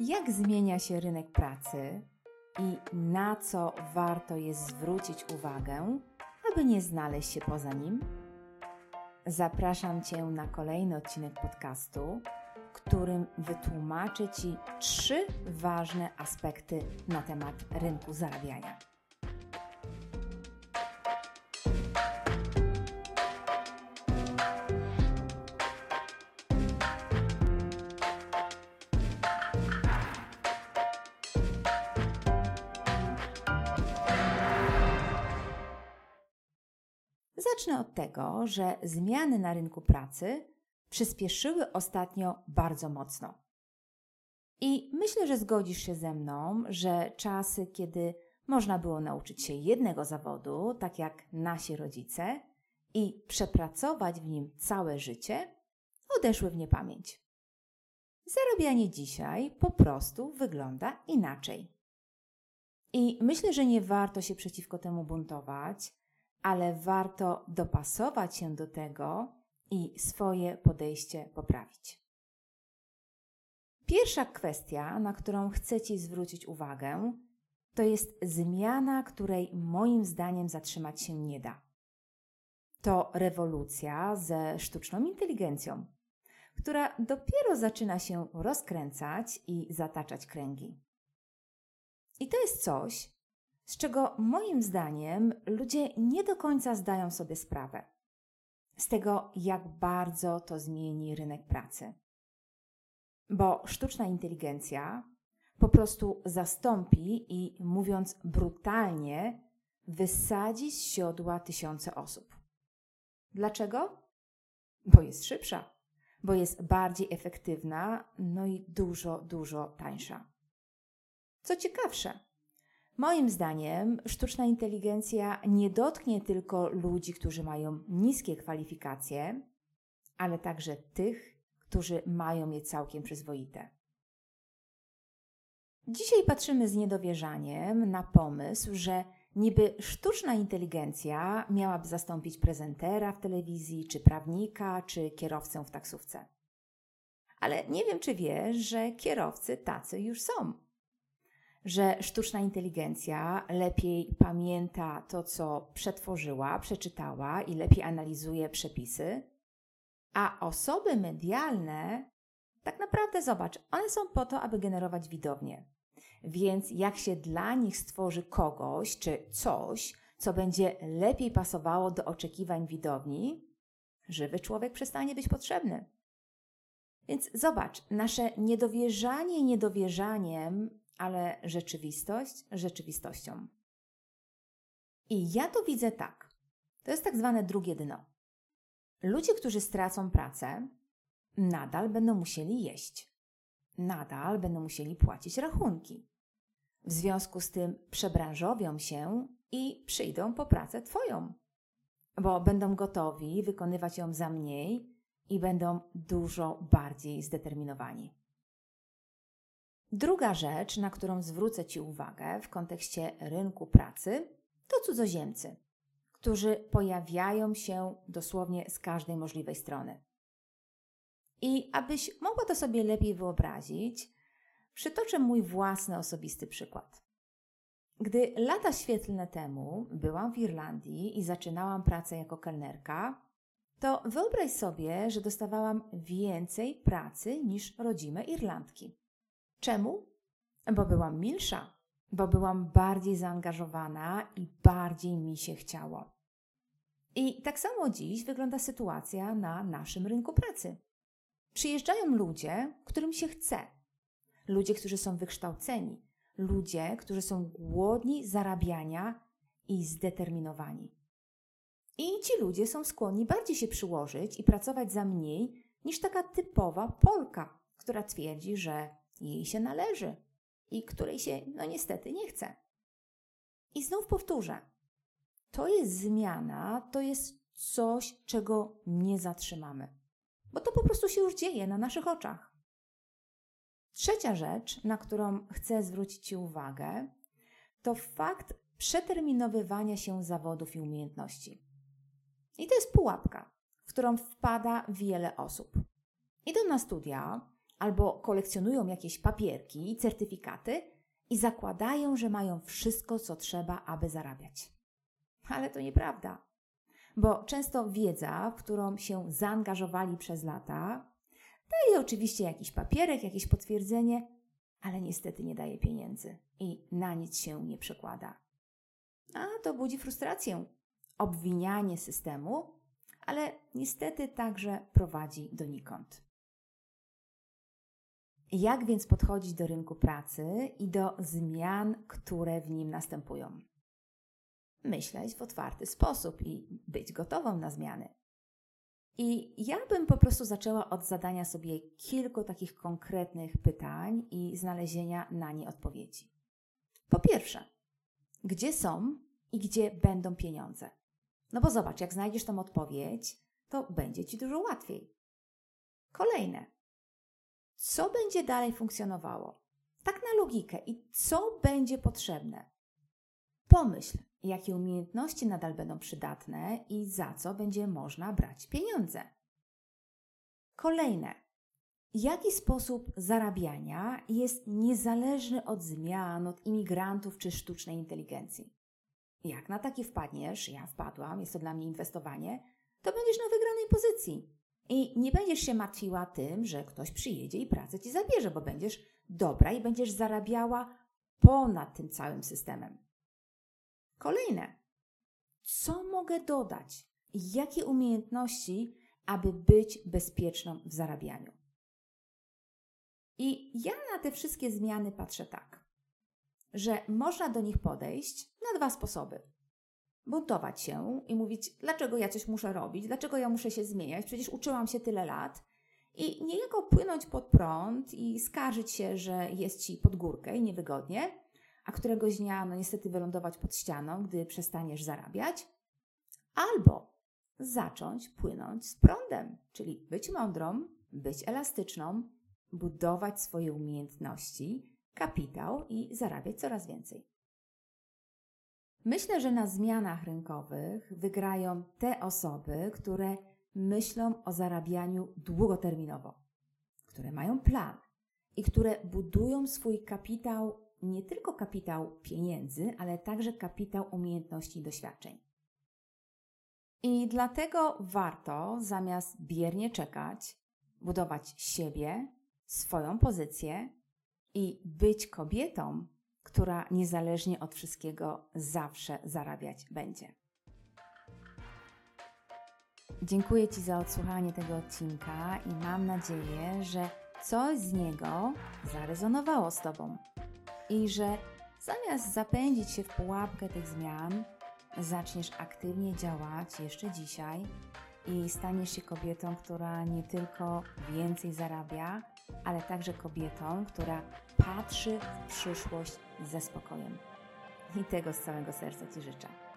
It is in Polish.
Jak zmienia się rynek pracy i na co warto jest zwrócić uwagę, aby nie znaleźć się poza nim? Zapraszam Cię na kolejny odcinek podcastu, którym wytłumaczę Ci trzy ważne aspekty na temat rynku zarabiania. Zacznę od tego, że zmiany na rynku pracy przyspieszyły ostatnio bardzo mocno. I myślę, że zgodzisz się ze mną, że czasy, kiedy można było nauczyć się jednego zawodu, tak jak nasi rodzice, i przepracować w nim całe życie, odeszły w niepamięć. Zarabianie dzisiaj po prostu wygląda inaczej. I myślę, że nie warto się przeciwko temu buntować, ale warto dopasować się do tego i swoje podejście poprawić. Pierwsza kwestia, na którą chcę Ci zwrócić uwagę, to jest zmiana, której moim zdaniem zatrzymać się nie da. To rewolucja ze sztuczną inteligencją, która dopiero zaczyna się rozkręcać i zataczać kręgi. I to jest coś, z czego moim zdaniem ludzie nie do końca zdają sobie sprawę z tego, jak bardzo to zmieni rynek pracy. Bo sztuczna inteligencja po prostu zastąpi i, mówiąc brutalnie, wysadzi z siodła tysiące osób. Dlaczego? Bo jest szybsza, bo jest bardziej efektywna, no i dużo, dużo tańsza. Co ciekawsze, Moim zdaniem sztuczna inteligencja nie dotknie tylko ludzi, którzy mają niskie kwalifikacje, ale także tych, którzy mają je całkiem przyzwoite. Dzisiaj patrzymy z niedowierzaniem na pomysł, że niby sztuczna inteligencja miałaby zastąpić prezentera w telewizji, czy prawnika, czy kierowcę w taksówce. Ale nie wiem, czy wiesz, że kierowcy tacy już są że sztuczna inteligencja lepiej pamięta to, co przetworzyła, przeczytała i lepiej analizuje przepisy, a osoby medialne, tak naprawdę zobacz, one są po to, aby generować widownię. Więc jak się dla nich stworzy kogoś czy coś, co będzie lepiej pasowało do oczekiwań widowni, żywy człowiek przestanie być potrzebny. Więc zobacz, nasze niedowierzanie niedowierzaniem ale rzeczywistość rzeczywistością. I ja to widzę tak. To jest tak zwane drugie dno. Ludzie, którzy stracą pracę, nadal będą musieli jeść. Nadal będą musieli płacić rachunki. W związku z tym przebranżowią się i przyjdą po pracę Twoją, bo będą gotowi wykonywać ją za mniej i będą dużo bardziej zdeterminowani. Druga rzecz, na którą zwrócę Ci uwagę w kontekście rynku pracy, to cudzoziemcy, którzy pojawiają się dosłownie z każdej możliwej strony. I abyś mogła to sobie lepiej wyobrazić, przytoczę mój własny osobisty przykład. Gdy lata świetlne temu byłam w Irlandii i zaczynałam pracę jako kelnerka, to wyobraź sobie, że dostawałam więcej pracy niż rodzime Irlandki. Czemu? Bo byłam milsza, bo byłam bardziej zaangażowana i bardziej mi się chciało. I tak samo dziś wygląda sytuacja na naszym rynku pracy. Przyjeżdżają ludzie, którym się chce, ludzie, którzy są wykształceni, ludzie, którzy są głodni zarabiania i zdeterminowani. I ci ludzie są skłonni bardziej się przyłożyć i pracować za mniej niż taka typowa Polka, która twierdzi, że jej się należy i której się, no niestety, nie chce. I znów powtórzę. To jest zmiana, to jest coś, czego nie zatrzymamy, bo to po prostu się już dzieje na naszych oczach. Trzecia rzecz, na którą chcę zwrócić Ci uwagę, to fakt przeterminowywania się zawodów i umiejętności. I to jest pułapka, w którą wpada wiele osób. Idą na studia, albo kolekcjonują jakieś papierki i certyfikaty i zakładają, że mają wszystko, co trzeba, aby zarabiać. Ale to nieprawda, bo często wiedza, w którą się zaangażowali przez lata, daje oczywiście jakiś papierek, jakieś potwierdzenie, ale niestety nie daje pieniędzy i na nic się nie przekłada. A to budzi frustrację, obwinianie systemu, ale niestety także prowadzi donikąd. Jak więc podchodzić do rynku pracy i do zmian, które w nim następują? Myśleć w otwarty sposób i być gotową na zmiany. I ja bym po prostu zaczęła od zadania sobie kilku takich konkretnych pytań i znalezienia na nie odpowiedzi. Po pierwsze, gdzie są i gdzie będą pieniądze? No bo zobacz, jak znajdziesz tą odpowiedź, to będzie ci dużo łatwiej. Kolejne, co będzie dalej funkcjonowało? Tak na logikę i co będzie potrzebne? Pomyśl, jakie umiejętności nadal będą przydatne i za co będzie można brać pieniądze. Kolejne. Jaki sposób zarabiania jest niezależny od zmian, od imigrantów czy sztucznej inteligencji? Jak na taki wpadniesz, ja wpadłam, jest to dla mnie inwestowanie, to będziesz na wygranej pozycji. I nie będziesz się martwiła tym, że ktoś przyjedzie i pracę ci zabierze, bo będziesz dobra i będziesz zarabiała ponad tym całym systemem. Kolejne. Co mogę dodać? Jakie umiejętności, aby być bezpieczną w zarabianiu? I ja na te wszystkie zmiany patrzę tak, że można do nich podejść na dwa sposoby. Buntować się i mówić, dlaczego ja coś muszę robić, dlaczego ja muszę się zmieniać, przecież uczyłam się tyle lat. I niejako płynąć pod prąd i skarżyć się, że jest ci pod górkę i niewygodnie, a któregoś dnia, no niestety, wylądować pod ścianą, gdy przestaniesz zarabiać, albo zacząć płynąć z prądem, czyli być mądrą, być elastyczną, budować swoje umiejętności, kapitał i zarabiać coraz więcej. Myślę, że na zmianach rynkowych wygrają te osoby, które myślą o zarabianiu długoterminowo, które mają plan i które budują swój kapitał nie tylko kapitał pieniędzy, ale także kapitał umiejętności i doświadczeń. I dlatego warto, zamiast biernie czekać, budować siebie, swoją pozycję i być kobietą, która niezależnie od wszystkiego zawsze zarabiać będzie. Dziękuję Ci za odsłuchanie tego odcinka i mam nadzieję, że coś z niego zarezonowało z Tobą i że zamiast zapędzić się w pułapkę tych zmian, zaczniesz aktywnie działać jeszcze dzisiaj i staniesz się kobietą, która nie tylko więcej zarabia, ale także kobietą, która patrzy w przyszłość ze spokojem. I tego z całego serca Ci życzę.